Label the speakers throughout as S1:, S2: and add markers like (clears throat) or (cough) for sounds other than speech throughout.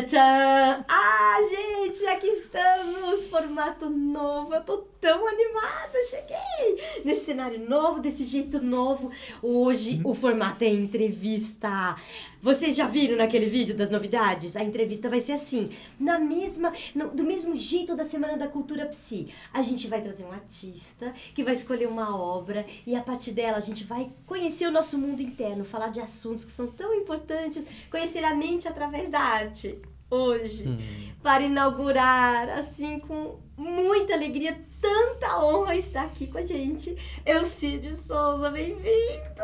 S1: Tchau! Ah, gente, aqui estamos! Formato novo, eu tô tão animada, cheguei! Nesse cenário novo, desse jeito novo. Hoje o formato é entrevista. Vocês já viram naquele vídeo das novidades? A entrevista vai ser assim, na mesma, no- do mesmo jeito da Semana da Cultura Psi. A gente vai trazer um artista que vai escolher uma obra e a partir dela a gente vai conhecer o nosso mundo interno, falar de assuntos que são tão importantes, conhecer a mente através da arte. Hoje, para inaugurar, assim, com muita alegria, tanta honra estar aqui com a gente, Elcide Souza, bem-vindo!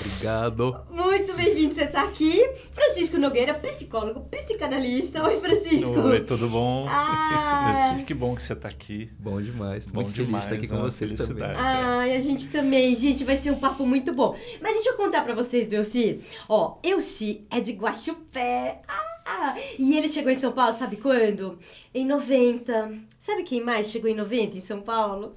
S2: Obrigado.
S1: Muito bem-vindo você estar aqui. Francisco Nogueira, psicólogo, psicanalista. Oi, Francisco.
S3: Oi, tudo bom?
S1: Ah. (laughs)
S3: Eu sei que bom que você tá aqui.
S2: Bom demais. Tô
S3: Bom
S2: muito feliz de estar aqui
S3: demais,
S2: com
S3: é
S2: vocês também.
S3: felicidade.
S1: Ai, a gente também. Gente, vai ser um papo muito bom. Mas deixa eu contar pra vocês do Elci. Ó, Elci é de Guaxupé. Ah, e ele chegou em São Paulo, sabe quando? Em 90. Sabe quem mais chegou em 90 em São Paulo?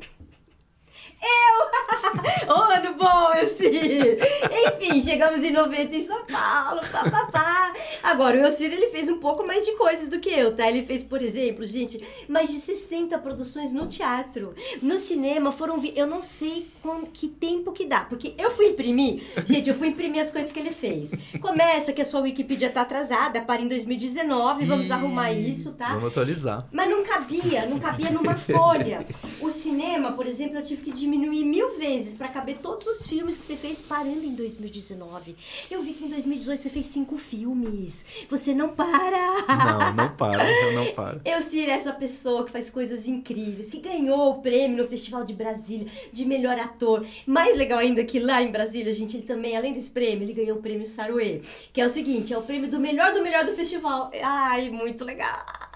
S1: Eu! Ô, (laughs) ano bom, Elcir! Enfim, chegamos em 90 em São Paulo, papapá. Agora, o Elcir, ele fez um pouco mais de coisas do que eu, tá? Ele fez, por exemplo, gente, mais de 60 produções no teatro. No cinema foram... Vi... Eu não sei com que tempo que dá, porque eu fui imprimir... Gente, eu fui imprimir as coisas que ele fez. Começa que a sua Wikipedia tá atrasada, para em 2019, vamos
S2: Ih,
S1: arrumar isso, tá?
S2: Vamos atualizar.
S1: Mas não cabia, não cabia numa folha. O cinema, por exemplo, eu tive que diminuir mil vezes pra caber todos os filmes que você fez parando em 2019. Eu vi que em 2018 você fez cinco filmes. Você não para!
S2: Não, não para, eu não (laughs) paro.
S1: Eu é essa pessoa que faz coisas incríveis, que ganhou o prêmio no Festival de Brasília de melhor ator. Mais legal ainda que lá em Brasília, gente, ele também, além desse prêmio, ele ganhou o prêmio Saruê, que é o seguinte, é o prêmio do melhor do melhor do festival. Ai, muito legal!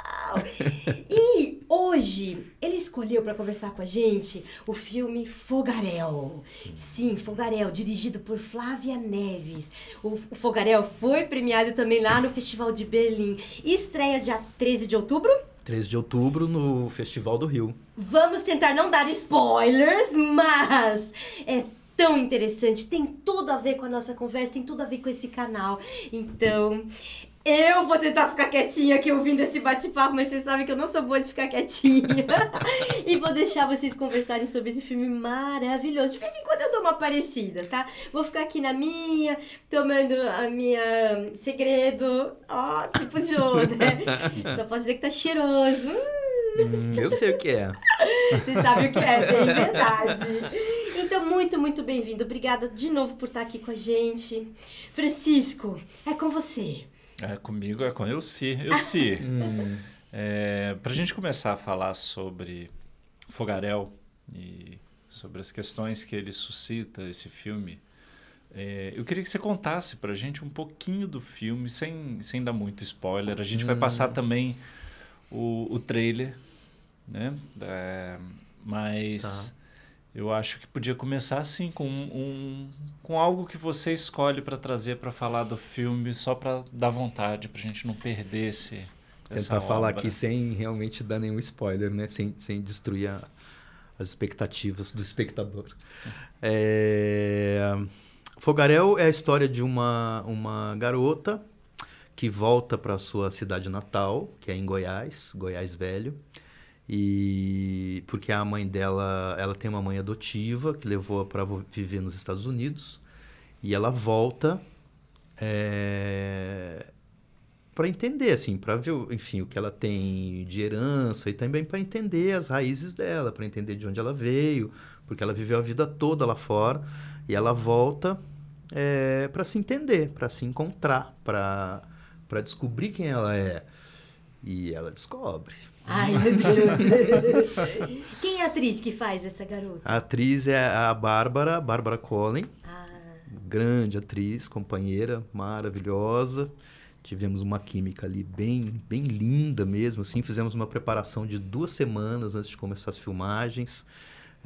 S1: E hoje ele escolheu para conversar com a gente o filme Fogarel. Sim, Fogarel, dirigido por Flávia Neves. O o Fogarel foi premiado também lá no Festival de Berlim. Estreia dia 13 de outubro.
S2: 13 de outubro no Festival do Rio.
S1: Vamos tentar não dar spoilers, mas é tão interessante, tem tudo a ver com a nossa conversa, tem tudo a ver com esse canal. Então, eu vou tentar ficar quietinha aqui ouvindo esse bate-papo, mas vocês sabem que eu não sou boa de ficar quietinha. (laughs) e vou deixar vocês conversarem sobre esse filme maravilhoso. De vez em quando eu dou uma parecida, tá? Vou ficar aqui na minha, tomando a minha segredo. Ó, tipo Jô, né? (laughs) Só posso dizer que tá cheiroso. Hum.
S2: Hum, eu sei o que é. (laughs)
S1: Vocês sabem o que é, bem verdade. Então, muito, muito bem-vindo. Obrigada de novo por estar aqui com a gente. Francisco, é com você.
S3: É, comigo é com eu sim. Eu sim. (laughs)
S2: Hum,
S3: É, Para a gente começar a falar sobre Fogarel e sobre as questões que ele suscita, esse filme, é, eu queria que você contasse para a gente um pouquinho do filme, sem, sem dar muito spoiler. A gente vai
S2: Hum.
S3: passar também o, o trailer, né? É, mas eu acho que podia começar assim com um, com algo que você escolhe para trazer para falar do filme, só para dar vontade, para a gente não perder esse
S2: tentar falar
S3: obra.
S2: aqui sem realmente dar nenhum spoiler, né? Sem, sem destruir a- as expectativas do espectador. É... Fogarel é a história de uma, uma garota que volta para sua cidade natal, que é em Goiás, Goiás Velho. E porque a mãe dela, ela tem uma mãe adotiva que levou-a para viver nos Estados Unidos. E ela volta é, para entender, assim, para ver, enfim, o que ela tem de herança e também para entender as raízes dela, para entender de onde ela veio, porque ela viveu a vida toda lá fora e ela volta para se entender, para se encontrar, para para descobrir quem ela é. E ela descobre.
S1: Ai, meu Deus. Quem é a atriz que faz essa garota?
S2: A atriz é a Bárbara, Bárbara Collin,
S1: Ah,
S2: grande atriz, companheira, maravilhosa. Tivemos uma química ali bem, bem linda mesmo, assim. Fizemos uma preparação de duas semanas antes de começar as filmagens.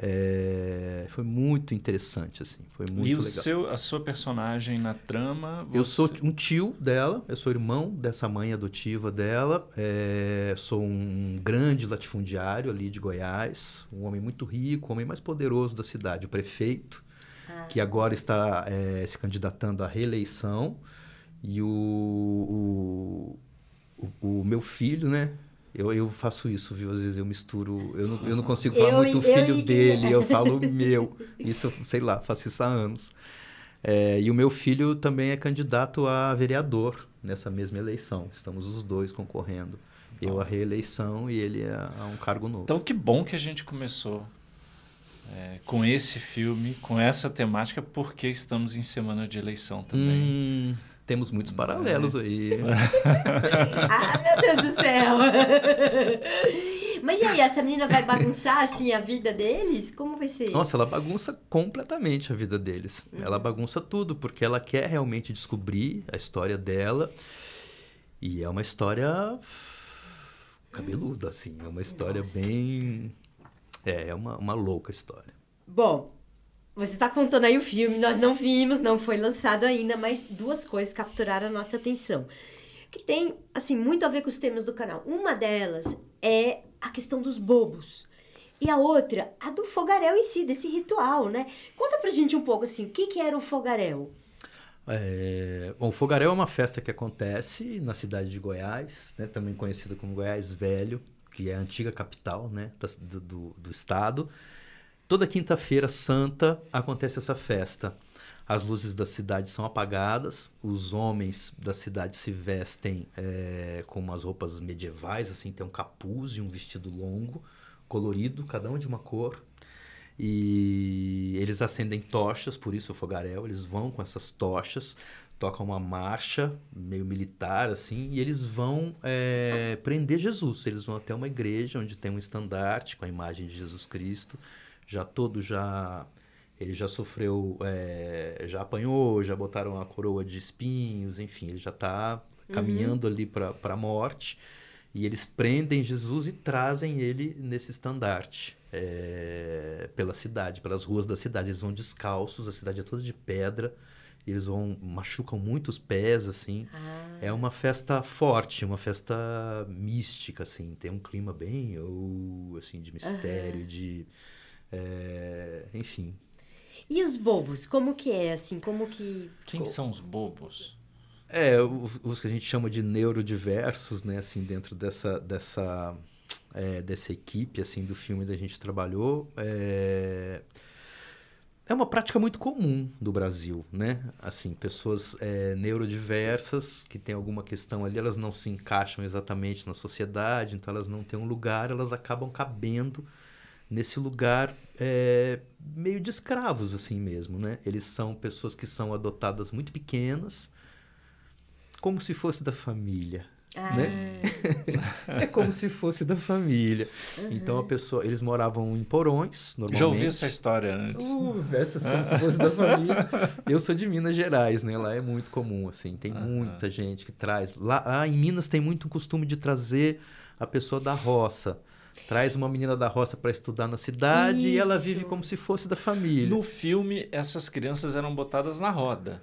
S2: É, foi muito interessante, assim. Foi muito
S3: e o
S2: legal.
S3: seu, a sua personagem na trama.
S2: Eu
S3: você-
S2: sou um tio dela, eu sou irmão dessa mãe adotiva dela, é, sou um grande latifundiário ali de Goiás, um homem muito rico, o homem mais poderoso da cidade, o prefeito,
S1: ah.
S2: que agora está é, se candidatando à reeleição, e o, o, o, o meu filho, né? Eu, eu faço isso, viu? Às vezes eu misturo. Eu não, eu não consigo falar
S1: Eu
S2: muito
S1: e-
S2: filho
S1: eu
S2: dele, eu (laughs) falo meu. Isso, eu, sei lá, faço isso há anos. É, e o meu filho também é candidato a vereador nessa mesma eleição. Estamos os dois concorrendo. Eu a reeleição e ele a, a um cargo novo.
S3: Então, que bom que a gente começou é, com esse filme, com essa temática, porque estamos em semana de eleição também.
S2: Hum, temos muitos paralelos aí. (laughs)
S1: Ah, meu Deus do céu! (laughs) Mas e aí, essa menina vai bagunçar assim a vida deles? Como vai ser?
S2: Nossa, ela bagunça completamente a vida deles. Ela bagunça tudo, porque ela quer realmente descobrir a história dela. E é uma história cabeluda, assim. É uma história
S1: Nossa.
S2: bem. É, é uma, uma louca história.
S1: Bom, você está contando aí o filme, nós não vimos, não foi lançado ainda, mas duas coisas capturaram a nossa atenção. Que tem, assim, muito a ver com os temas do canal. Uma delas é a questão dos bobos. E a outra, a do fogaréu em si, desse ritual, né? Conta pra gente um pouco, assim, o que, que era o fogaréu?
S2: É, bom, o Fogaréu é uma festa que acontece na cidade de Goiás, né, também conhecida como Goiás Velho, que é a antiga capital né, do- do estado. Toda quinta-feira santa acontece essa festa. As luzes da cidade são apagadas, os homens da cidade se vestem é, com umas roupas medievais, assim, tem um capuz e um vestido longo, colorido, cada um de uma cor. E eles acendem tochas, por isso o fogaréu, eles vão com essas tochas, tocam uma marcha meio militar, assim, e eles vão é, prender Jesus. Eles vão até uma igreja onde tem um estandarte com a imagem de Jesus Cristo, já todo já... Ele já sofreu, é, já apanhou, já botaram a coroa de espinhos, enfim, ele já está caminhando ali para a morte. E eles prendem Jesus e trazem ele nesse estandarte é, pela cidade, pelas ruas da cidade. Eles vão descalços, a cidade é toda de pedra. Eles vão machucam muito os pés, assim.
S1: Ah,
S2: É uma festa forte, uma festa mística, assim. Tem um clima bem, ou, assim, de mistério, de, é, enfim.
S1: E os bobos, como que é, assim, como que...
S3: Quem são os bobos?
S2: É, os, os que a gente chama de neurodiversos, né, assim, dentro dessa, dessa, é, dessa equipe, assim, do filme que a gente trabalhou, é, é uma prática muito comum do Brasil, né? Assim, pessoas é, neurodiversas que têm alguma questão ali, elas não se encaixam exatamente na sociedade, então elas não têm um lugar, elas acabam cabendo nesse lugar é, meio de escravos, assim mesmo, né? Eles são pessoas que são adotadas muito pequenas, como se fosse da família.
S1: Ah,
S2: né? (laughs) É como se fosse da família. Então a pessoa, eles moravam em porões, normalmente.
S3: Já ouvi essa história antes.
S2: Uh, essas como se fosse da família. Eu sou de Minas Gerais, né? Lá é muito comum, assim. Tem
S3: Aham.
S2: muita gente que traz. Lá ah, em Minas tem muito o costume de trazer a pessoa da roça. Traz uma menina da roça para estudar na cidade e ela
S1: Isso.
S2: vive como se fosse da família.
S3: No filme, essas crianças eram botadas na roda.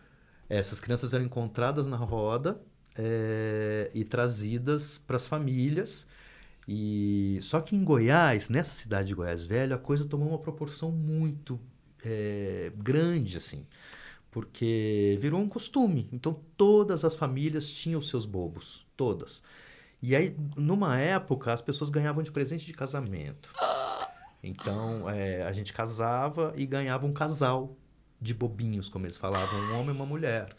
S2: Essas crianças eram encontradas na roda é, e trazidas para as famílias. E só que em Goiás, nessa cidade de Goiás Velho, a coisa tomou uma proporção muito é, grande, assim, porque virou um costume. Então todas as famílias tinham seus bobos, todas. E aí, numa época, as pessoas ganhavam de presente de casamento. Então, é, a gente casava e ganhava um casal de bobinhos, como eles falavam, um homem e uma mulher,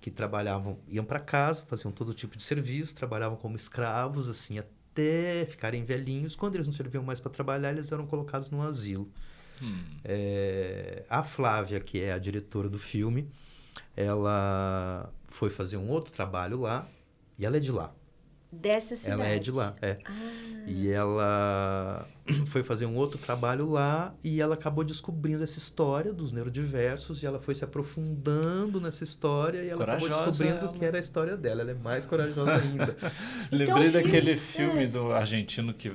S2: que trabalhavam, iam para casa, faziam todo tipo de serviço, trabalhavam como escravos, assim, até ficarem velhinhos. Quando eles não serviam mais para trabalhar, eles eram colocados num asilo.
S3: Hum.
S2: É, a Flávia, que é a diretora do filme, ela foi fazer um outro trabalho lá, e ela é de lá.
S1: Dessa cidade.
S2: Ela é de lá, é.
S1: Ah,
S2: E ela (clears throat) foi fazer um outro trabalho lá e ela acabou descobrindo essa história dos neurodiversos e ela foi se aprofundando nessa história e ela acabou
S3: Corajosa
S2: descobrindo
S3: ela.
S2: que era a história dela. Ela é mais corajosa ainda. (laughs)
S1: Então,
S3: Lembrei
S1: o filme-
S3: daquele filme do argentino que é,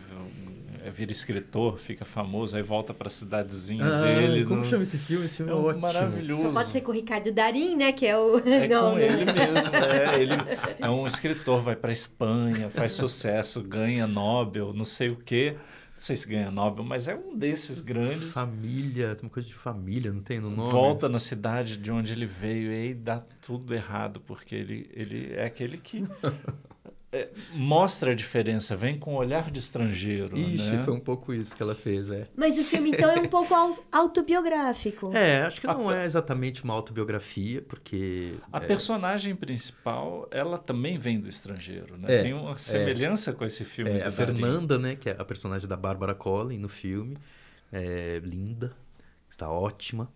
S3: vira escritor, fica famoso, aí volta pra cidadezinha dele.
S2: Ah, como
S3: no-
S2: chama esse filme? Esse filme
S3: É
S2: é, ótimo.
S3: maravilhoso.
S1: Só pode ser com o Ricardo Darim, né? Que é o.
S3: É (laughs)
S1: não,
S3: com
S1: não.
S3: ele mesmo, é, ele é um escritor, vai pra Espanha, faz sucesso, ganha Nobel, não sei o quê. Não sei se ganha Nobel, mas é um desses grandes.
S2: Família, tem uma coisa de família, não tem no nome?
S3: Volta na cidade de onde ele veio e aí dá tudo errado, porque ele, ele é aquele que (laughs) é, mostra a diferença, vem com um olhar de estrangeiro.
S2: Ixi,
S3: né?
S2: foi um pouco isso que ela fez, é.
S1: Mas o filme, então, é um pouco au- autobiográfico.
S2: É, acho que
S3: A
S2: não é exatamente uma autobiografia, porque.
S3: A
S2: é,
S3: personagem principal, ela também vem do estrangeiro, né?
S2: É,
S3: Tem uma semelhança com esse filme
S2: é, a. Fernanda, né, que é a personagem da Bárbara Collin no filme, é linda, está ótima.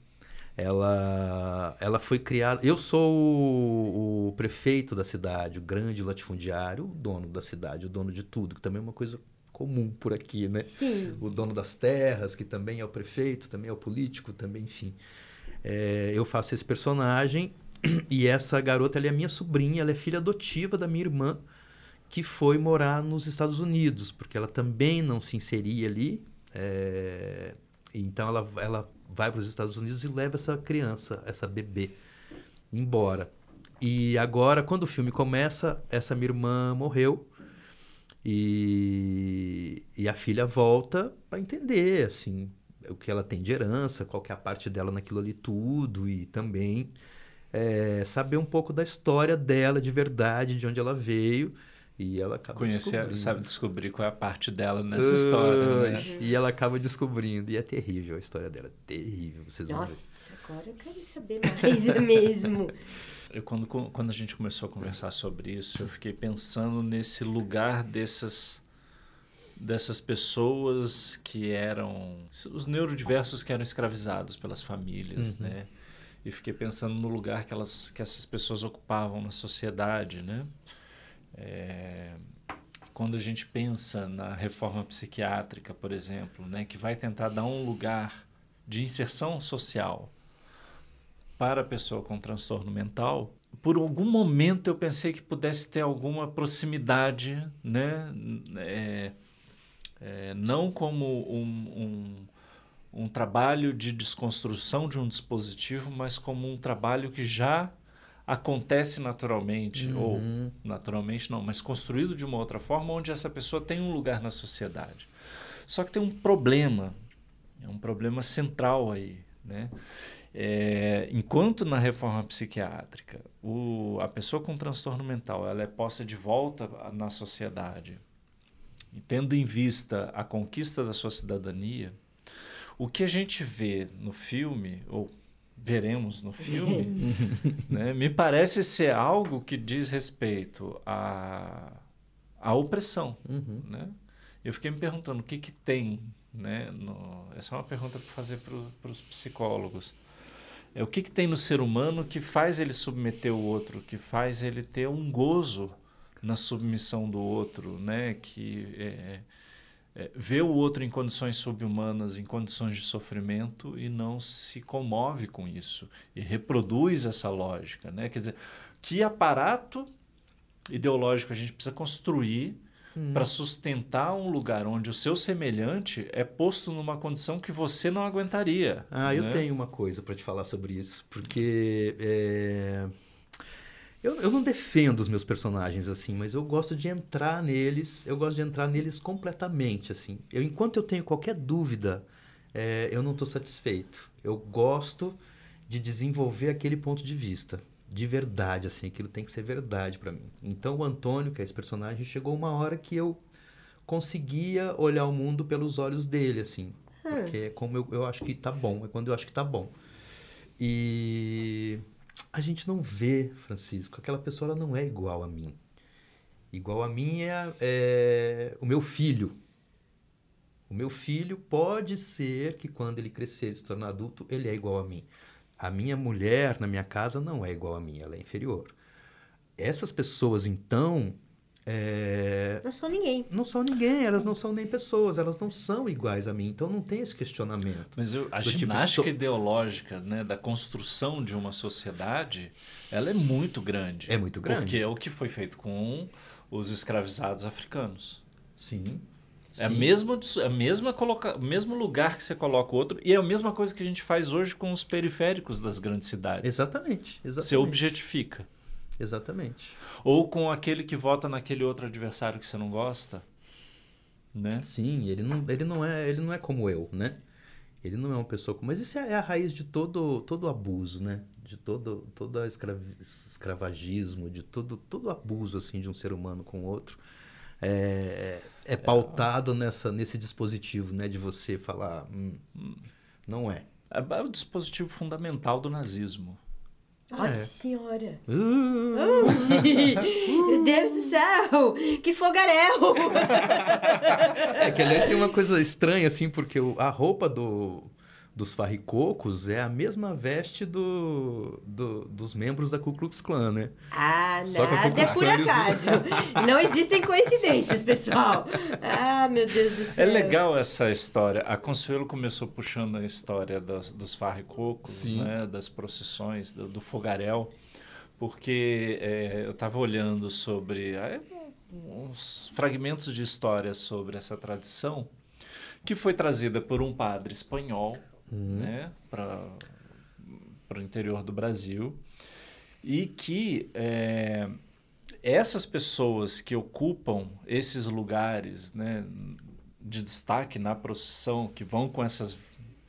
S2: Ela, ela foi criada. Eu sou o, o prefeito da cidade, o grande latifundiário, o dono da cidade, o dono de tudo, que também é uma coisa comum por aqui, né?
S1: Sim.
S2: o dono das terras, que também é o prefeito, também é o político, também, enfim. É, eu faço esse personagem e essa garota ela é minha sobrinha, ela é filha adotiva da minha irmã, que foi morar nos Estados Unidos, porque ela também não se inseria ali. é, então ela, ela vai para os Estados Unidos e leva essa criança, essa bebê, embora. E agora, quando o filme começa, essa minha irmã morreu. E, e a filha volta para entender, assim, o que ela tem de herança, qual que é a parte dela naquilo ali tudo, e também é, saber um pouco da história dela de verdade, de onde ela veio, e ela acaba
S3: Conhecer,
S2: descobrindo.
S3: sabe, descobrir qual é a parte dela nessa história, né?
S2: Ai, E ela acaba descobrindo, e é terrível a história dela, é terrível, vocês vão ver.
S1: Nossa, agora eu quero saber mais (laughs) mesmo.
S3: Eu, quando, quando a gente começou a conversar sobre isso, eu fiquei pensando nesse lugar dessas, dessas pessoas que eram os neurodiversos que eram escravizados pelas famílias,
S2: Uhum.
S3: né? E fiquei pensando no lugar que, elas, que essas pessoas ocupavam na sociedade, né? É, quando a gente pensa na reforma psiquiátrica, por exemplo, né, que vai tentar dar um lugar de inserção social para a pessoa com transtorno mental, por algum momento eu pensei que pudesse ter alguma proximidade, né? É, é, não como um, um, um trabalho de desconstrução de um dispositivo, mas como um trabalho que já acontece naturalmente, ou
S2: Uhum.
S3: naturalmente não, mas construído de uma outra forma, onde essa pessoa tem um lugar na sociedade. Só que tem um problema, é um problema central aí, né? É, enquanto na reforma psiquiátrica o, a pessoa com transtorno mental ela é posta de volta na sociedade e tendo em vista a conquista da sua cidadania, o que a gente vê no filme, ou veremos no filme, (laughs) né, me parece ser algo que diz respeito à, à opressão.
S2: Uhum.
S3: Né? Eu fiquei me perguntando o que, que tem. Né, no, essa é uma pergunta para fazer para os psicólogos. É o que, que tem no ser humano que faz ele submeter o outro, que faz ele ter um gozo na submissão do outro, né? que é, é, vê o outro em condições subhumanas, em condições de sofrimento e não se comove com isso e reproduz essa lógica. Né? Quer dizer, que aparato ideológico a gente precisa construir para sustentar um lugar onde o seu semelhante é posto numa condição que você não aguentaria.
S2: Ah, eu
S3: né?
S2: tenho uma coisa para te falar sobre isso, porque é, eu, eu não defendo os meus personagens assim, mas eu gosto de entrar neles, eu gosto de entrar neles completamente assim. Eu, enquanto eu tenho qualquer dúvida, é, eu não estou satisfeito. Eu gosto de desenvolver aquele ponto de vista. De verdade, assim, aquilo tem que ser verdade para mim. Então, o Antônio, que é esse personagem, chegou uma hora que eu conseguia olhar o mundo pelos olhos dele, assim. Porque é como eu, eu acho que tá bom, é quando eu acho que tá bom. E a gente não vê, Francisco, aquela pessoa ela não é igual a mim. Igual a mim é, é o meu filho. O meu filho pode ser que quando ele crescer e se tornar adulto, ele é igual a mim. A minha mulher na minha casa não é igual a mim, ela é inferior. Essas pessoas, então, é,
S1: Não sou ninguém.
S2: não são ninguém, elas não são nem pessoas, elas não são iguais a mim, então não tem esse questionamento.
S3: Mas eu, a
S2: tipo,
S3: ginástica
S2: estou-
S3: ideológica né, da construção de uma sociedade, ela é muito grande.
S2: É muito grande.
S3: Porque é o que foi feito com os escravizados africanos.
S2: Sim.
S3: É a
S2: sim.
S3: mesma, é a mesma coloca, o mesmo lugar que você coloca o outro e é a mesma coisa que a gente faz hoje com os periféricos das grandes cidades.
S2: Exatamente, exatamente.
S3: Você objetifica.
S2: Exatamente.
S3: Ou com aquele que vota naquele outro adversário que você não gosta, né?
S2: Sim, ele não, ele não é, ele não é como eu, né? Ele não é uma pessoa... Mas isso é a raiz de todo, todo abuso, né? De todo, todo escravagismo, de todo, todo abuso, assim, de um ser humano com outro. É, é pautado nessa, nesse dispositivo, né? De você falar... Hum, não é.
S3: É o dispositivo fundamental do nazismo.
S1: Nossa é. senhora! Uh, meu Deus do céu! Que fogaréu!
S2: é que, aliás, tem uma coisa estranha, assim, porque a roupa do, dos farricocos é a mesma veste do, do, dos membros da Ku Klux Klan, né?
S1: Ah, Só nada é por acaso. (laughs) Não existem coincidências, pessoal. Ah, meu Deus do céu.
S3: É legal essa história. A Consuelo começou puxando a história das, dos farricocos, né? das procissões, do, do fogaréu, porque é, eu estava olhando sobre é, uns fragmentos de história sobre essa tradição que foi trazida por um padre espanhol uhum. né, para o interior do Brasil e que é, essas pessoas que ocupam esses lugares né, de destaque na procissão, que vão com essas,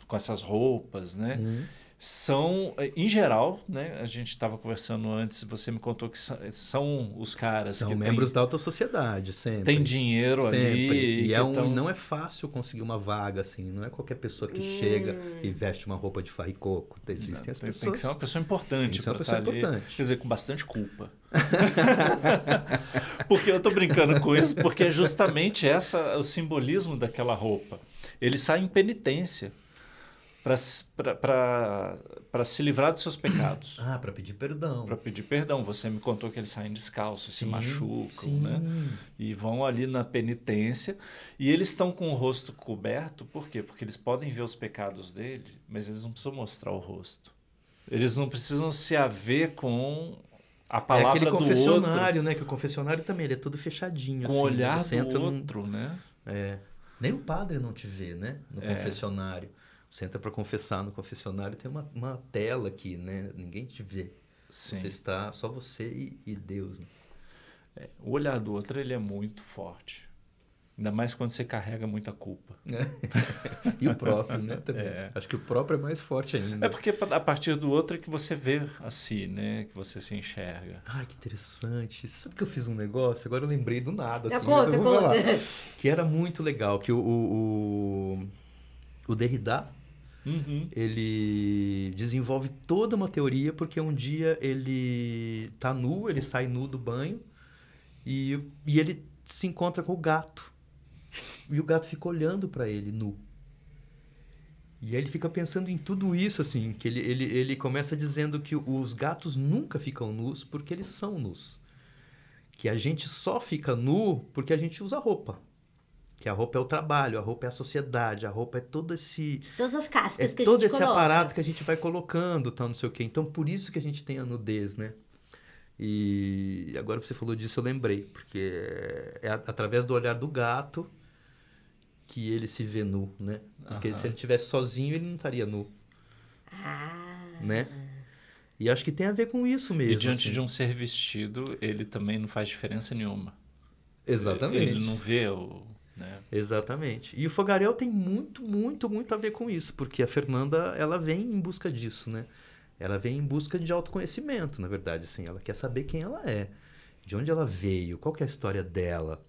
S3: com essas roupas, né, uhum são, eh, em geral, né? A gente estava conversando antes, você me contou que são os caras
S2: são
S3: que
S2: membros tem, da alta sociedade, sempre.
S3: Tem dinheiro sempre. ali.
S2: E, é um, tão... não é fácil conseguir uma vaga assim, não é qualquer pessoa que hum. chega e veste uma roupa de farricoco. Existem as
S3: tem,
S2: pessoas.
S3: Tem que ser uma pessoa importante para estar ali. Importante. Quer dizer, com bastante culpa. (laughs) porque eu estou brincando com isso, porque é justamente essa o simbolismo daquela roupa. Ele sai em penitência para se livrar dos seus pecados.
S2: Ah, para pedir perdão.
S3: Para pedir perdão. Você me contou que eles saem descalços, se machucam, sim. né? E vão ali na penitência. E eles estão com o rosto coberto, por quê? Porque eles podem ver os pecados deles, mas eles não precisam mostrar o rosto. Eles não precisam se haver com a palavra é aquele
S2: confessionário,
S3: outro,
S2: né? Que o confessionário também ele é todo fechadinho.
S3: Com
S2: assim,
S3: o olhar do outro,
S2: num...
S3: né?
S2: É. Nem o padre não te vê, né? No é. confessionário. Você entra para confessar no confessionário, tem uma, uma tela aqui, né? Ninguém te vê. Sim. Você está só você e, e Deus. Né?
S3: É, o olhar do outro ele é muito forte. Ainda mais quando você carrega muita culpa. (laughs)
S2: e o próprio, né? Também. É. Acho que o próprio é mais forte ainda.
S3: É porque a partir do outro é que você vê a si, né? Que você se enxerga.
S2: Ai, que interessante. Sabe que eu fiz um negócio? Agora eu lembrei do nada. Assim,
S1: conta,
S2: mas eu
S1: vou conta.
S2: falar. Que era muito legal. Que o, o, o, o Derrida,
S3: Uhum.
S2: Ele desenvolve toda uma teoria porque um dia ele tá nu, ele sai nu do banho e, e ele se encontra com o gato. E o gato fica olhando para ele nu. E aí ele fica pensando em tudo isso, assim, que ele, ele, ele começa dizendo que os gatos nunca ficam nus porque eles são nus. Que a gente só fica nu porque a gente usa roupa. Que a roupa é o trabalho, a roupa é a sociedade, a roupa é todo esse.
S1: Todas as cascas
S2: é
S1: que a
S2: todo
S1: gente
S2: esse
S1: coloca.
S2: aparato que a gente vai colocando, tal, não sei o quê. Então, por isso que a gente tem a nudez, né? E agora você falou disso, eu lembrei. Porque é através do olhar do gato que ele se vê nu, né? Porque se ele estivesse sozinho, ele não estaria nu.
S1: Ah.
S2: Né? E acho que tem a ver com isso mesmo.
S3: E diante
S2: assim.
S3: de um ser vestido, ele também não faz diferença nenhuma.
S2: Exatamente.
S3: Ele, ele não vê o né?
S2: Exatamente. E o fogaréu tem muito, muito, muito a ver com isso, porque a Fernanda ela vem em busca disso, né? Ela vem em busca de autoconhecimento, na verdade, assim. Ela quer saber quem ela é, de onde ela veio, qual é a história dela.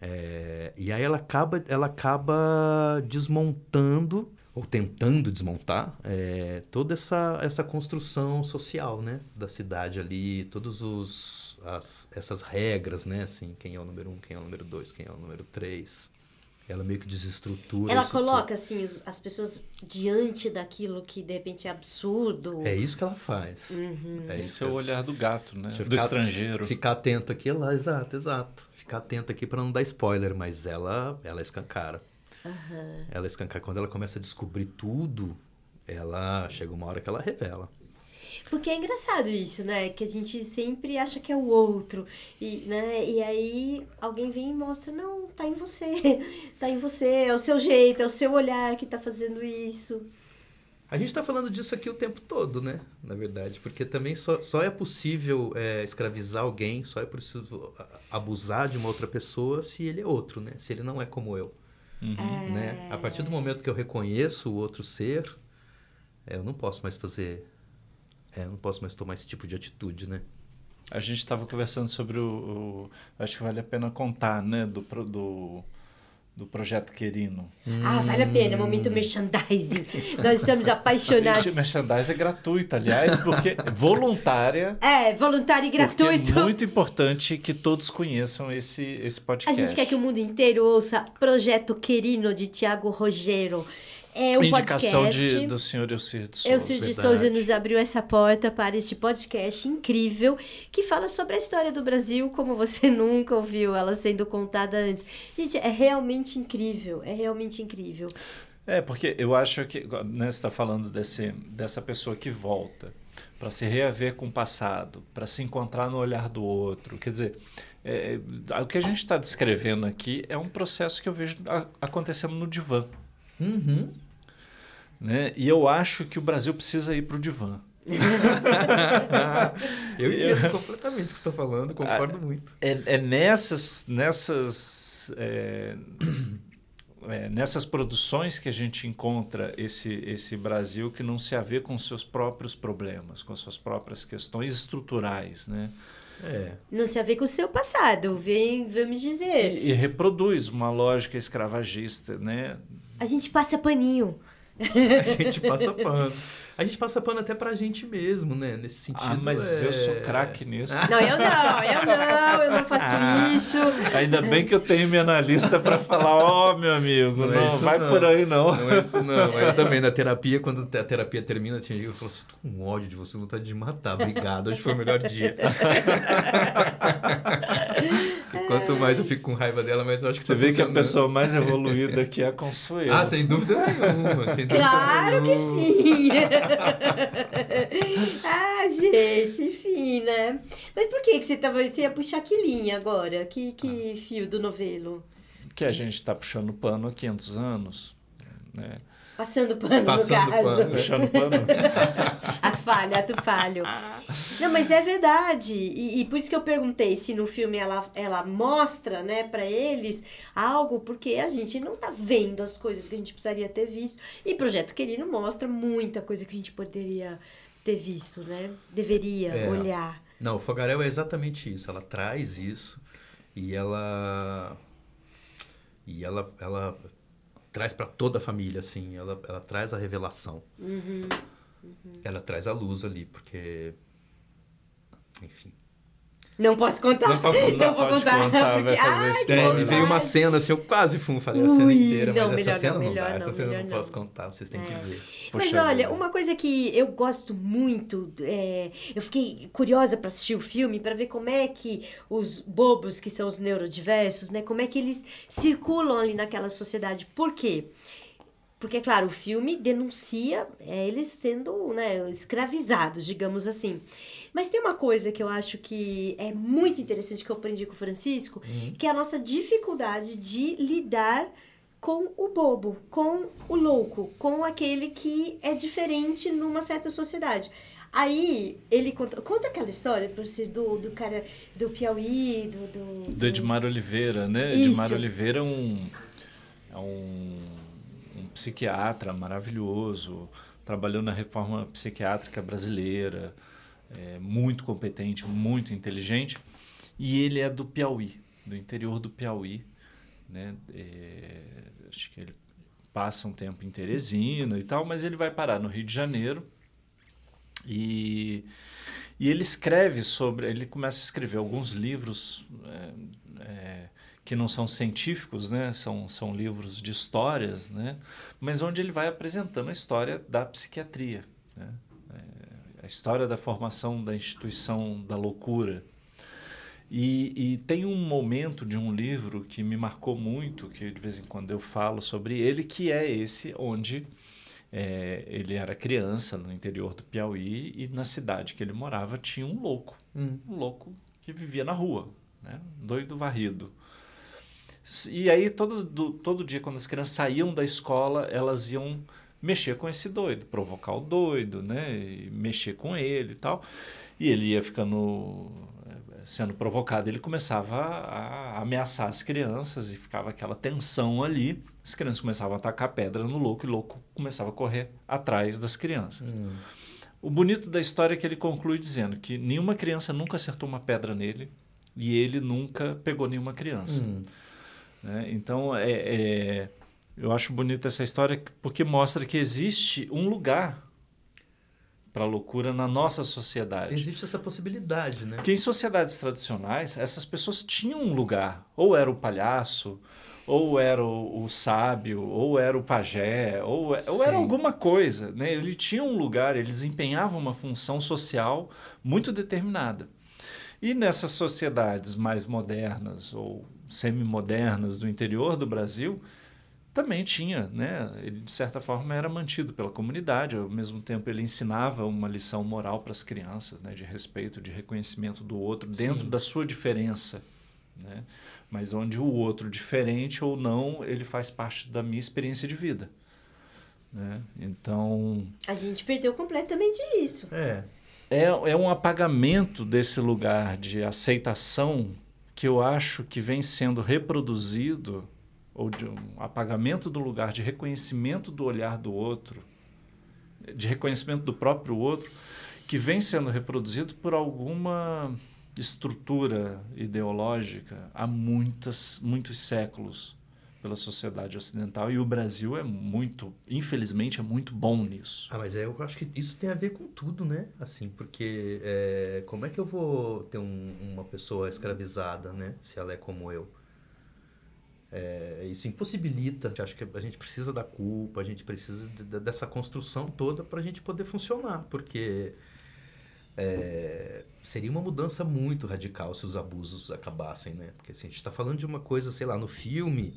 S2: É... E aí ela acaba, ela acaba desmontando ou tentando desmontar é, toda essa, essa construção social, né, da cidade ali, todos os as, essas regras, né? Assim, quem é o número um, quem é o número dois, quem é o número três. Ela meio que desestrutura.
S1: Ela coloca, tudo. assim, os, as pessoas diante daquilo que de repente é absurdo.
S2: É isso que ela faz.
S1: Uhum.
S3: É Esse é o olhar do gato, né? Do
S2: ficar,
S3: estrangeiro.
S2: Ficar atento aqui, lá, exato, exato. Ficar atento aqui para não dar spoiler, mas ela, ela escancara.
S1: Uhum.
S2: Ela escancara. Quando ela começa a descobrir tudo, ela chega uma hora que ela revela.
S1: Porque é engraçado isso, né? Que a gente sempre acha que é o outro. E, né? e aí alguém vem e mostra, não, tá em você. (laughs) Tá em você, é o seu jeito, é o seu olhar que tá fazendo isso.
S2: A gente está falando disso aqui o tempo todo, né? Na verdade, porque também só, só é possível é, escravizar alguém, só é possível abusar de uma outra pessoa se ele é outro, né? Se ele não é como eu.
S3: Uhum.
S1: É.
S2: Né? A partir do momento que eu reconheço o outro ser, é, eu não posso mais fazer. É, não posso mais tomar esse tipo de atitude, né?
S3: A gente estava conversando sobre o, o- Acho que vale a pena contar, né? Do, do, do projeto Querino.
S1: Ah, vale a pena, momento merchandising. Nós estamos apaixonados.
S3: Esse merchandise é gratuito, aliás, porque (laughs) voluntária.
S1: É, voluntário e
S3: Porque
S1: gratuito.
S3: é muito importante que todos conheçam esse, esse
S1: A
S3: podcast.
S1: gente quer que o mundo inteiro ouça Projeto Querino de Tiago Rogero. É um
S3: Indicação
S1: podcast.
S3: de, do senhor Elcir de Souza.
S1: Eu, Cid de. Souza, nos abriu essa porta para este podcast incrível que fala sobre a história do Brasil como você (laughs) nunca ouviu ela sendo contada antes. Gente, é realmente incrível, é realmente incrível.
S3: É, porque eu acho que né, você está falando desse, dessa pessoa que volta para se reaver com o passado, para se encontrar no olhar do outro. Quer dizer, é, o que a gente está descrevendo aqui é um processo que eu vejo a- acontecendo no divã.
S2: Uhum.
S3: Né? E eu acho que o Brasil precisa ir para o divã. (laughs)
S2: eu entendo completamente o que você está falando, concordo muito.
S3: É, é nessas, nessas, é, (clears throat) é, nessas produções que a gente encontra esse, esse Brasil que não se havê com seus próprios problemas, com suas próprias questões estruturais, né?
S2: É.
S1: Não se a ver com o seu passado, vem, vamos dizer.
S3: E, e reproduz uma lógica escravagista, né?
S1: A gente passa paninho. (laughs)
S2: A gente passa pano. A gente passa pano até pra gente mesmo, né? Nesse sentido.
S3: Ah, mas
S2: é...
S3: eu sou craque nisso.
S1: Não, eu não, eu não, eu não faço
S3: Ah.
S1: isso.
S3: Ainda bem que eu tenho minha analista para falar, ó, meu amigo,
S2: Não
S3: não,
S2: é isso
S3: vai
S2: não.
S3: por aí não.
S2: Não é isso, não. Eu também, na terapia, quando a terapia termina, tinha eu falo assim, tô com ódio de você, vontade de matar. Obrigado, hoje foi o melhor dia. (laughs) Quanto mais eu fico com raiva dela, mais eu acho que
S3: Você
S2: tá
S3: vê que a pessoa mais evoluída aqui é a Consuelo.
S2: Ah, sem dúvida nenhuma. Sem dúvida
S1: Claro que
S2: nenhuma.
S1: sim! (laughs) ah, gente, enfim, né? Mas por que, que você, tava, você ia puxar que linha agora? Que, que fio do novelo?
S3: que a gente está puxando pano há 500 anos. Né?
S1: Passando pano,
S2: Passando
S1: no caso.
S2: pano.
S3: Puxando pano. (laughs)
S1: Ato falho, ato falho. Não, mas é verdade. E, e por isso que eu perguntei se no filme ela, ela mostra, né, pra eles algo, porque a gente não tá vendo as coisas que a gente precisaria ter visto. E Projeto Querido mostra muita coisa que a gente poderia ter visto, né? Deveria
S2: É.
S1: olhar.
S2: Não, o Fogarel é exatamente isso. Ela traz isso e ela e ela ela traz para toda a família assim. Ela ela traz a revelação.
S1: Uhum.
S2: Ela traz a luz ali, porque enfim.
S1: Não posso contar.
S2: Não posso contar,
S1: Não vou contar.
S3: contar,
S1: porque... Ai,
S2: É, me veio uma cena assim, eu quase fui, falei a cena inteira,
S1: não,
S2: mas
S1: melhor
S2: essa cena
S1: não,
S2: não,
S1: melhor
S2: dá, essa
S1: não,
S2: cena eu não
S1: não.
S2: posso contar, vocês têm
S1: É.
S2: que ver.
S1: Mas
S3: Puxa
S1: olha,
S3: vida.
S1: uma coisa que eu gosto muito, é, eu fiquei curiosa para assistir o filme para ver como é que os bobos, que são os neurodiversos, né, como é que eles circulam ali naquela sociedade. Por quê? Porque, claro, o filme denuncia é, eles sendo né, escravizados, digamos assim. Mas tem uma coisa que eu acho que é muito interessante que eu aprendi com o Francisco, que é a nossa dificuldade de lidar com o bobo, com o louco, com aquele que é diferente numa certa sociedade. Aí ele conta, conta aquela história para você do, do cara do Piauí, do, do,
S3: Do Edmar Oliveira, né?
S1: Isso.
S3: Edmar Oliveira é um, é um psiquiatra maravilhoso, trabalhou na reforma psiquiátrica brasileira, é muito competente, muito inteligente, e ele é do Piauí, do interior do Piauí, né? É, acho que ele passa um tempo em Teresina e tal, mas ele vai parar no Rio de Janeiro e, e ele escreve sobre, ele começa a escrever alguns livros é, é, que não são científicos, né? são, são livros de histórias, né? mas onde ele vai apresentando a história da psiquiatria, né? É, a história da formação da instituição da loucura. E, e tem um momento de um livro que me marcou muito, que de vez em quando eu falo sobre ele, que é esse onde é, ele era criança no interior do Piauí e na cidade que ele morava tinha um louco,
S2: Hum.
S3: um louco que vivia na rua, né? doido varrido. E aí todo, do- todo dia quando as crianças saíam da escola, elas iam mexer com esse doido, provocar o doido, né? E mexer com ele e tal. E ele ia ficando eh, sendo provocado, ele começava a, a ameaçar as crianças e ficava aquela tensão ali. as crianças começavam a atacar pedra no louco e o louco começava a correr atrás das crianças.
S2: Hum.
S3: O bonito da história é que ele conclui dizendo que nenhuma criança nunca acertou uma pedra nele e ele nunca pegou nenhuma criança.
S2: Hum.
S3: Né? Então, é, é- eu acho bonita essa história porque mostra que existe um lugar para a loucura na nossa sociedade.
S2: Existe essa possibilidade, né?
S3: Porque em sociedades tradicionais, essas pessoas tinham um lugar. Ou era o palhaço, ou era o, o sábio, ou era o pajé, ou, ou era alguma coisa. Né? Ele tinha um lugar, ele desempenhava uma função social muito determinada. E nessas sociedades mais modernas ou semi-modernas do interior do Brasil, também tinha, né? Ele de certa forma era mantido pela comunidade, ao mesmo tempo ele ensinava uma lição moral para as crianças, né? De respeito, de reconhecimento do outro dentro
S2: Sim.
S3: da sua diferença, né? Mas onde o outro, diferente ou não, ele faz parte da minha experiência de vida, né? Então
S1: A gente perdeu completamente isso.
S2: É.
S3: é, é um apagamento desse lugar de aceitação que eu acho que vem sendo reproduzido, ou de um apagamento do lugar de reconhecimento do olhar do outro, de reconhecimento do próprio outro, que vem sendo reproduzido por alguma estrutura ideológica há muitas, muitos séculos pela sociedade ocidental e o Brasil é muito, infelizmente, é muito bom nisso.
S2: Ah, mas é, eu acho que isso tem a ver com tudo, né? Assim, porque é, como é que eu vou ter um- uma pessoa escravizada, né? Se ela é como eu. É, isso impossibilita. Acho que a gente precisa da culpa, a gente precisa de- de- dessa construção toda para a gente poder funcionar, porque é, seria uma mudança muito radical se os abusos acabassem, né? Porque assim, a gente está falando de uma coisa, sei lá, no filme,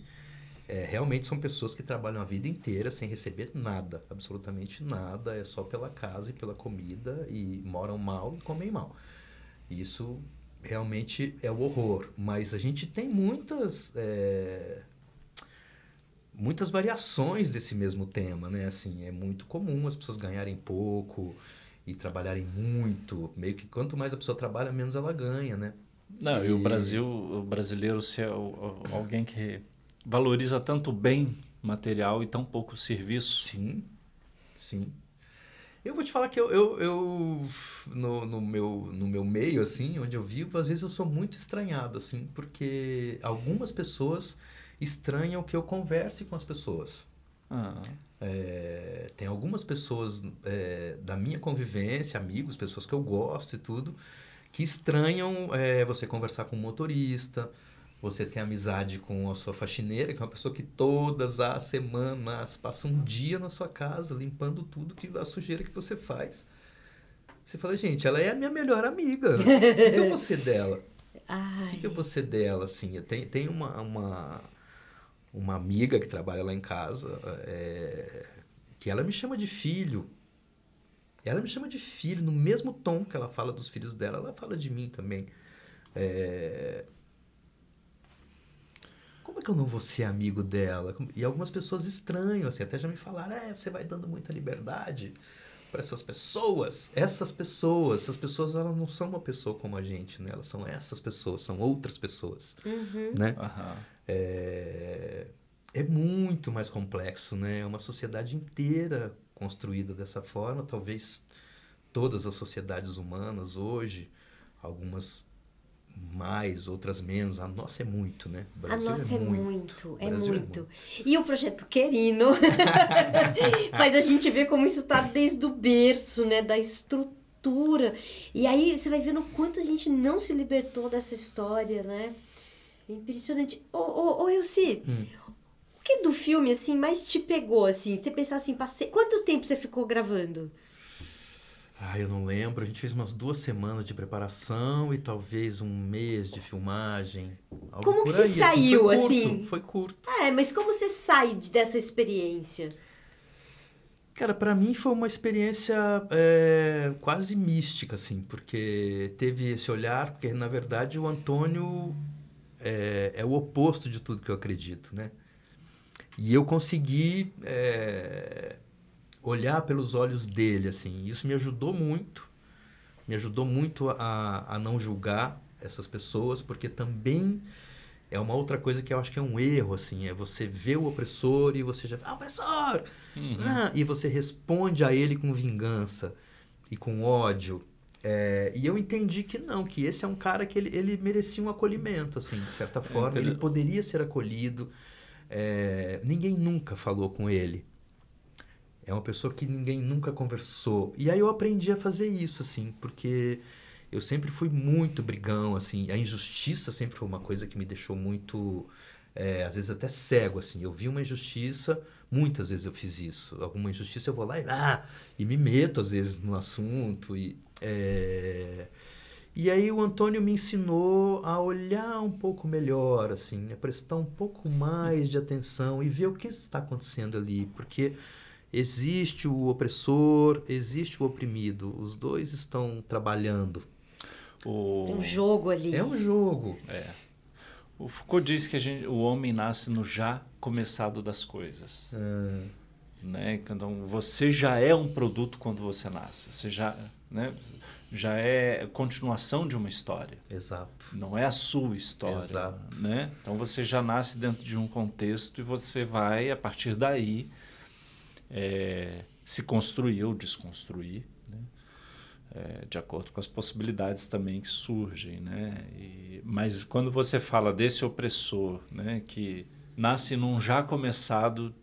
S2: é, realmente são pessoas que trabalham a vida inteira sem receber nada, absolutamente nada, é só pela casa e pela comida e moram mal e comem mal. Isso realmente é o horror, mas a gente tem muitas é, muitas variações desse mesmo tema, né? Assim, é muito comum as pessoas ganharem pouco e trabalharem muito, meio que quanto mais a pessoa trabalha, menos ela ganha, né?
S3: Não, e o
S2: E-
S3: Brasil, o brasileiro ser o- o- alguém que valoriza tanto bem material e tão pouco serviço.
S2: Sim, sim. Eu vou te falar que eu, eu, eu no, no, meu, no meu meio, assim, onde eu vivo, às vezes eu sou muito estranhado, assim, porque algumas pessoas estranham que eu converse com as pessoas.
S3: Ah,
S2: É, tem algumas pessoas é, da minha convivência, amigos, pessoas que eu gosto e tudo, que estranham é, você conversar com um motorista, você ter amizade com a sua faxineira, que é uma pessoa que todas as semanas passa um dia na sua casa limpando tudo que a sujeira que você faz. Você fala, gente, ela é a minha melhor amiga. O que, que eu vou ser dela? (laughs) O que, que eu vou ser dela, assim? Tem, tem uma, uma, uma amiga que trabalha lá em casa, é, que ela me chama de filho. Ela me chama de filho, no mesmo tom que ela fala dos filhos dela, ela fala de mim também. É, Como é que eu não vou ser amigo dela? E algumas pessoas estranham, assim, até já me falaram, é, você vai dando muita liberdade para essas pessoas. Essas pessoas, essas pessoas, elas não são uma pessoa como a gente, né? Elas são essas pessoas, são outras pessoas,
S1: Uhum.
S2: né?
S3: aham.
S2: É, é muito mais complexo, né? É uma sociedade inteira construída dessa forma. Talvez todas as sociedades humanas hoje, algumas mais, outras menos. A nossa é muito, né? O
S1: A
S2: Brasil
S1: nossa é muito, é
S2: Brasil é
S1: muito. E o projeto Querino (laughs) (laughs) faz a gente ver como isso tá desde o berço, né? Da estrutura. E aí você vai vendo o quanto a gente não se libertou dessa história, né? É impressionante. Ô, ô, ô Elci,
S2: Hum.
S1: o que do filme, assim, mais te pegou, assim? Você pensar assim, passei... Quanto tempo você ficou gravando?
S2: Ah, eu não lembro. A gente fez umas duas semanas de preparação e talvez um mês de filmagem.
S1: Como que você
S2: aí,
S1: saiu,
S2: foi curto,
S1: assim?
S2: Foi curto.
S1: É, mas como você sai de- dessa experiência?
S2: Cara, pra mim foi uma experiência é, quase mística, assim, porque teve esse olhar, porque na verdade o Antônio é, é o oposto de tudo que eu acredito, né? E eu consegui é, olhar pelos olhos dele, assim, isso me ajudou muito, me ajudou muito a, a não julgar essas pessoas, porque também é uma outra coisa que eu acho que é um erro, assim, é você ver o opressor e você já fala, ah, opressor!
S3: Uhum.
S2: Ah, e você responde a ele com vingança e com ódio. É, e eu entendi que não, que esse é um cara que ele, ele merecia um acolhimento, assim, de certa forma.
S3: entendeu?
S2: ele poderia ser acolhido. É, ninguém nunca falou com ele. É uma pessoa que ninguém nunca conversou. E aí eu aprendi a fazer isso, assim, porque eu sempre fui muito brigão, assim. A injustiça sempre foi uma coisa que me deixou muito, é, às vezes até cego, assim. Eu vi uma injustiça, muitas vezes eu fiz isso. Alguma injustiça eu vou lá e, ah, e me meto, às vezes, no assunto. E, é, e aí o Antônio me ensinou a olhar um pouco melhor, assim, a prestar um pouco mais de atenção e ver o que está acontecendo ali, porque existe o opressor, existe o oprimido, os dois estão trabalhando.
S3: O,
S1: Tem um jogo ali.
S2: É um jogo.
S3: o Foucault diz que a gente, o homem nasce no já começado das coisas.
S2: Ah,
S3: né? Então você já é um produto quando você nasce. Você já, né? já é continuação de uma história.
S2: exato.
S3: Não é a sua história,
S2: Exato.
S3: né? Então você já nasce dentro de um contexto e você vai a partir daí é, se construir ou desconstruir, né? É, de acordo com as possibilidades também que surgem, né? E, mas quando você fala desse opressor, né, que nasce num já começado,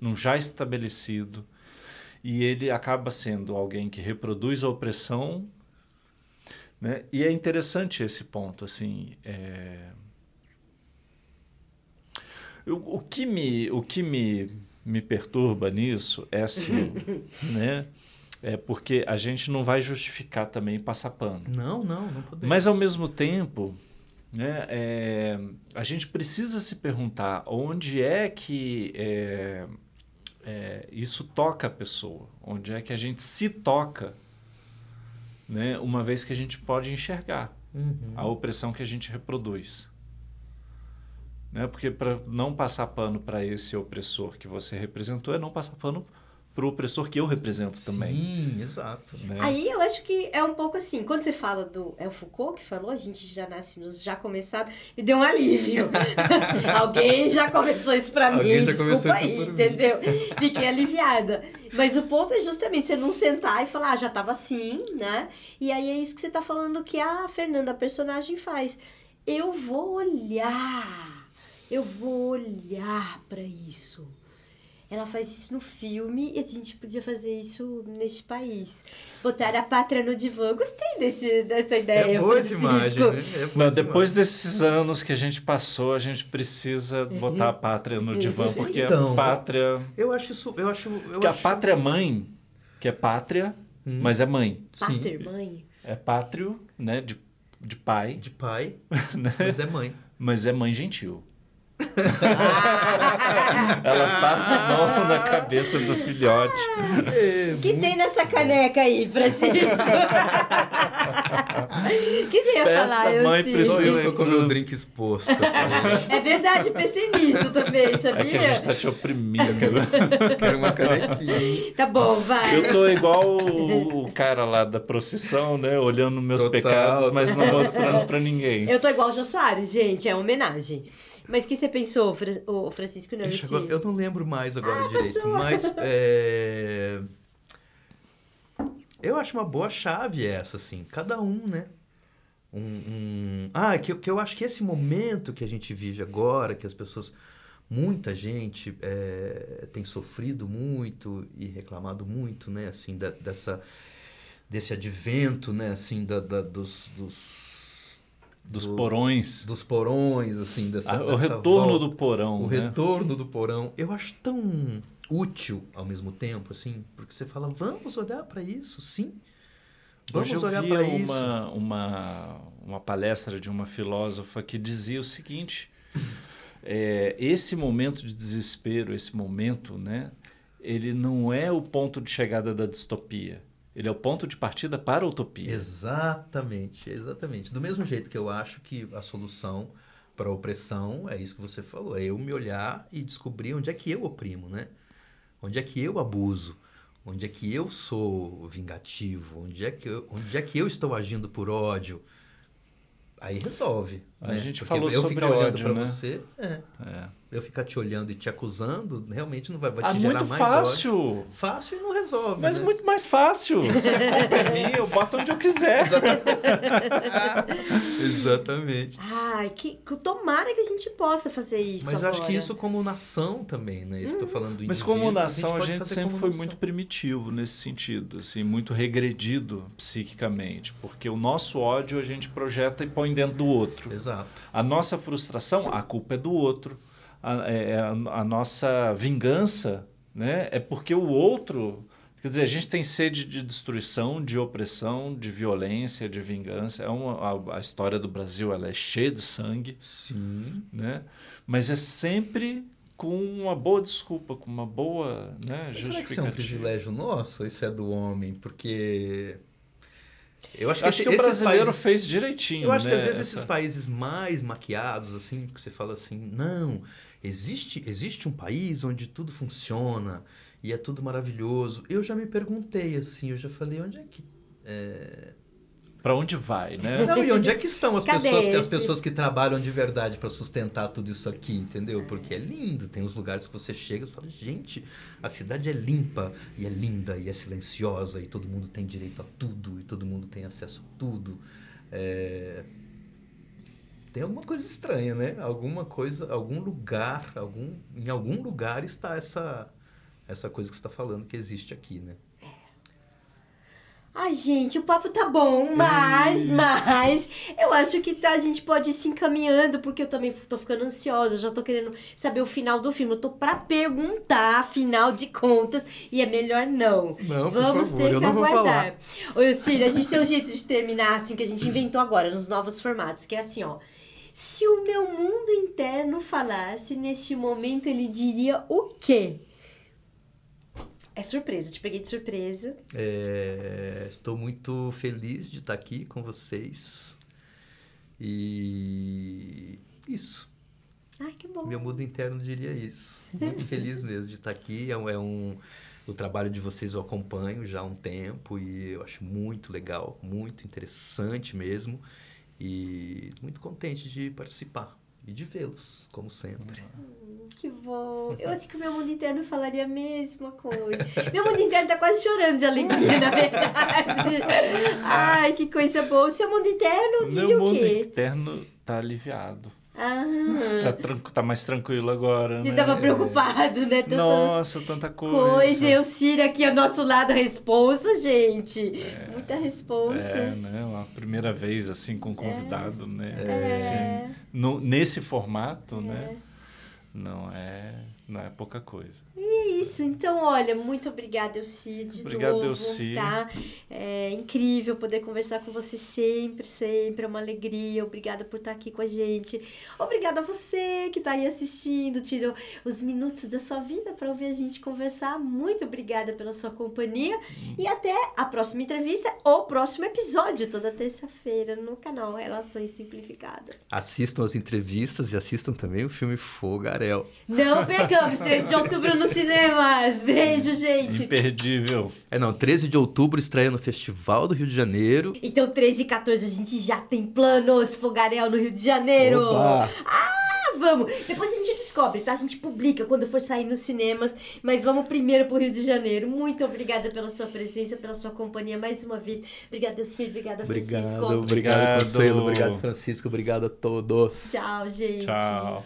S3: num já estabelecido, e ele acaba sendo alguém que reproduz a opressão, né? E é interessante esse ponto, assim, é... o, o que me o que me, me perturba nisso é assim, (laughs) né? É porque a gente não vai justificar também passar pano.
S2: Não, não, não podemos.
S3: Mas ao mesmo tempo, né, é, a gente precisa se perguntar onde é que é, é, isso toca a pessoa, onde é que a gente se toca, né, uma vez que a gente pode enxergar
S2: Uhum.
S3: a opressão que a gente reproduz. Né? Porque para não passar pano para esse opressor que você representou é não passar pano para o opressor que eu represento também.
S2: Sim, exato.
S3: Né?
S1: Aí eu acho que é um pouco assim, quando você fala do. É o Foucault que falou, a gente já nasce nos já começado, me deu um alívio. (laughs) Alguém já começou isso pra mim, desculpa aí,
S2: mim.
S1: entendeu? Fiquei aliviada. Mas o ponto é justamente você não sentar e falar, ah, já tava assim, né? E aí é isso que você tá falando que a Fernanda, a personagem, faz. Eu vou olhar, eu vou olhar pra isso. Ela faz isso no filme e a gente podia fazer isso neste país. Botar a pátria no divã. Gostei desse, dessa ideia,
S2: É boa imagem, né? É boa
S3: Não, depois
S2: imagem.
S3: desses anos que a gente passou, a gente precisa botar a pátria no divã, (laughs) porque
S2: Então,
S3: a pátria.
S2: Eu acho isso. Eu acho. Eu
S3: Porque a
S2: acho...
S3: pátria é mãe, que é pátria,
S2: Hum.
S3: mas é mãe.
S1: Pater, mãe.
S3: É pátrio, né? De, de pai,
S2: De pai, (laughs)
S3: né?
S2: mas é mãe.
S3: mas é mãe gentil. (laughs) Ela passa a mão na cabeça do filhote.
S1: O que tem nessa caneca aí, Francisco? O (laughs) que você ia
S3: Peça,
S1: falar? Eu
S3: mãe,
S1: sei.
S2: Só
S3: precisa-
S2: eu tô com o meu drink exposto. (laughs)
S1: É verdade, pensei nisso também, sabia?
S3: É que a gente tá te oprimindo.
S2: Quero uma canequinha.
S1: Tá bom, vai.
S3: Eu tô igual o, o cara lá da procissão, né? Olhando meus
S2: Total.
S3: pecados, mas não mostrando pra ninguém.
S1: Eu tô igual o Jô Soares, gente, é homenagem. Mas o que você pensou, ô, Francisco? Esse...
S2: agora- eu não lembro mais agora
S1: Ah,
S2: direito,
S1: passou.
S2: mas é... (laughs) eu acho uma boa chave essa, assim, cada um, né? Um, um- Ah, que, eu- que eu acho que esse momento que a gente vive agora, que as pessoas, muita gente é, tem sofrido muito e reclamado muito, né? Assim, da- dessa, desse advento, né? Assim, da, da- dos, dos,
S3: Dos
S2: do-
S3: porões.
S2: dos porões, assim, dessa,
S3: Ah, o
S2: dessa
S3: retorno
S2: volta.
S3: do porão,
S2: O
S3: né?
S2: retorno do porão. Eu acho tão útil ao mesmo tempo, assim, porque você fala, vamos olhar para isso, sim. Vamos
S3: Hoje eu
S2: olhar para isso.
S3: uma, uma, uma palestra de uma filósofa que dizia o seguinte: é, esse momento de desespero, esse momento, né, ele não é o ponto de chegada da distopia. Ele é o ponto de partida para a utopia.
S2: Exatamente, exatamente. Do mesmo jeito que eu acho que a solução para a opressão é isso que você falou, é eu me olhar e descobrir onde é que eu oprimo, né? Onde é que eu abuso? Onde é que eu sou vingativo? Onde é que eu, onde é que eu estou agindo por ódio? aí resolve.
S3: A
S2: né?
S3: gente
S2: Porque
S3: falou
S2: eu
S3: sobre
S2: ficar olhando
S3: ódio,
S2: pra
S3: né?
S2: você, é,
S3: É.
S2: eu ficar te olhando e te acusando, realmente não vai, vai
S3: Ah,
S2: te gerar
S3: muito
S2: mais ódio.
S3: fácil.
S2: Fácil e não resolve.
S3: Mas
S2: né?
S3: muito mais fácil. (laughs) Se a culpa é minha, eu boto onde eu quiser.
S2: Exatamente. (laughs)
S1: Ai, que tomara que a gente possa fazer isso
S2: Mas eu acho que
S1: agora.
S2: isso como nação também, né? Isso que eu tô falando do
S3: Mas
S2: indivíduo,
S3: como nação, a gente
S2: fazer
S3: sempre
S2: como
S3: foi
S2: nação.
S3: muito primitivo nesse sentido, assim, muito regredido psiquicamente, porque o nosso ódio a gente projeta e põe dentro do outro.
S2: Exato.
S3: A nossa frustração, a culpa é do outro. A, é- a- a nossa vingança, né, é porque o outro. Quer dizer, a gente tem sede de destruição, de opressão, de violência, de vingança. É uma, a, a história do Brasil ela é cheia de sangue
S2: Sim.
S3: né? Mas é sempre com uma boa desculpa, com uma boa né,
S2: Mas será que isso é um
S3: justificativa.
S2: privilégio nosso isso é do homem? Porque. Eu acho que,
S3: Acho
S2: esse-
S3: que o brasileiro
S2: países-
S3: fez direitinho.
S2: Eu acho que
S3: né,
S2: às vezes
S3: essa-
S2: esses países mais maquiados, assim, que você fala assim, não, existe, existe um país onde tudo funciona e é tudo maravilhoso. Eu já me perguntei, assim, eu já falei, onde é que. é,
S3: Pra onde vai, né?
S2: Não, e onde é que estão as (laughs)
S1: Cadê
S2: pessoas, que, as
S1: esse?
S2: pessoas que trabalham de verdade para sustentar tudo isso aqui, entendeu? Porque é lindo, tem uns lugares que você chega e fala, gente, a cidade é limpa e é linda e é silenciosa e todo mundo tem direito a tudo e todo mundo tem acesso a tudo. É, Tem alguma coisa estranha, né? Alguma coisa, algum lugar, algum, em algum lugar está essa essa coisa que você está falando que existe aqui, né?
S1: Ai, gente, o papo tá bom, mas, mas, eu acho que tá, a gente pode ir se encaminhando, porque eu também tô ficando ansiosa, já tô querendo saber o final do filme. Eu tô pra perguntar, afinal de contas, e é melhor não.
S2: Não,
S1: Vamos
S2: favor,
S1: ter que aguardar. Ô, Círio, a gente tem um jeito de terminar assim que a gente inventou agora, nos novos formatos, que é assim, ó. Se o meu mundo interno falasse, neste momento ele diria o quê? É surpresa, te peguei de surpresa.
S2: É, estou muito feliz de estar aqui com vocês. E isso.
S1: Ai, que bom.
S2: Meu mundo interno diria isso. Muito (laughs) feliz mesmo de estar aqui. É um, é um- o trabalho de vocês eu acompanho já há um tempo e eu acho muito legal, muito interessante mesmo. E muito contente de participar e de vê-los, como sempre.
S1: Que bom. Eu acho que o meu mundo interno falaria a mesma coisa. Meu mundo interno tá quase chorando de alegria, na verdade. Ai, que coisa boa. O seu mundo interno diria
S3: Meu
S1: o
S3: mundo
S1: quê?
S3: interno tá aliviado.
S1: Ah,
S3: Tá, tranqu- tá mais tranquilo agora,
S1: você
S3: né?
S1: tava preocupado, né? Tantas
S3: Nossa, tanta coisa.
S1: coisas. Eu, Ciro, aqui ao nosso lado, a responsa, gente. Muita responsa.
S3: É, né? Uma primeira vez, assim, com convidado, né?
S1: É.
S3: Assim, no- nesse formato, né? Não é, não é pouca coisa.
S1: É isso. Então, olha, muito obrigada, Elci, de
S3: Obrigado,
S1: novo.
S3: Elci.
S1: Tá? É incrível poder conversar com você sempre, sempre. É uma alegria. Obrigada por estar aqui com a gente. Obrigada a você que está aí assistindo, tirou os minutos da sua vida para ouvir a gente conversar. Muito obrigada pela sua companhia. E até a próxima entrevista ou próximo episódio, toda terça-feira, no canal Relações Simplificadas.
S2: Assistam as entrevistas e assistam também o filme Fogarel.
S1: Não percamos, (laughs) 13 de outubro nos cinemas. Beijo, gente.
S3: Imperdível.
S2: É, não, 13 de outubro estreia no Festival do Rio de Janeiro.
S1: Então, 13 e 14 a gente já tem planos. Fogarel no Rio de Janeiro.
S2: Oba!
S1: Ah, vamos. Depois a gente descobre, tá? A gente publica quando for sair nos cinemas. Mas vamos primeiro pro Rio de Janeiro. Muito obrigada pela sua presença, pela sua companhia mais uma vez. Obrigada, Cid. Obrigada,
S2: Obrigado,
S1: Francisco.
S2: obrigado,
S3: Obrigado.
S2: Consuelo. Obrigado, Francisco. Obrigado a todos.
S1: Tchau, gente.
S3: Tchau.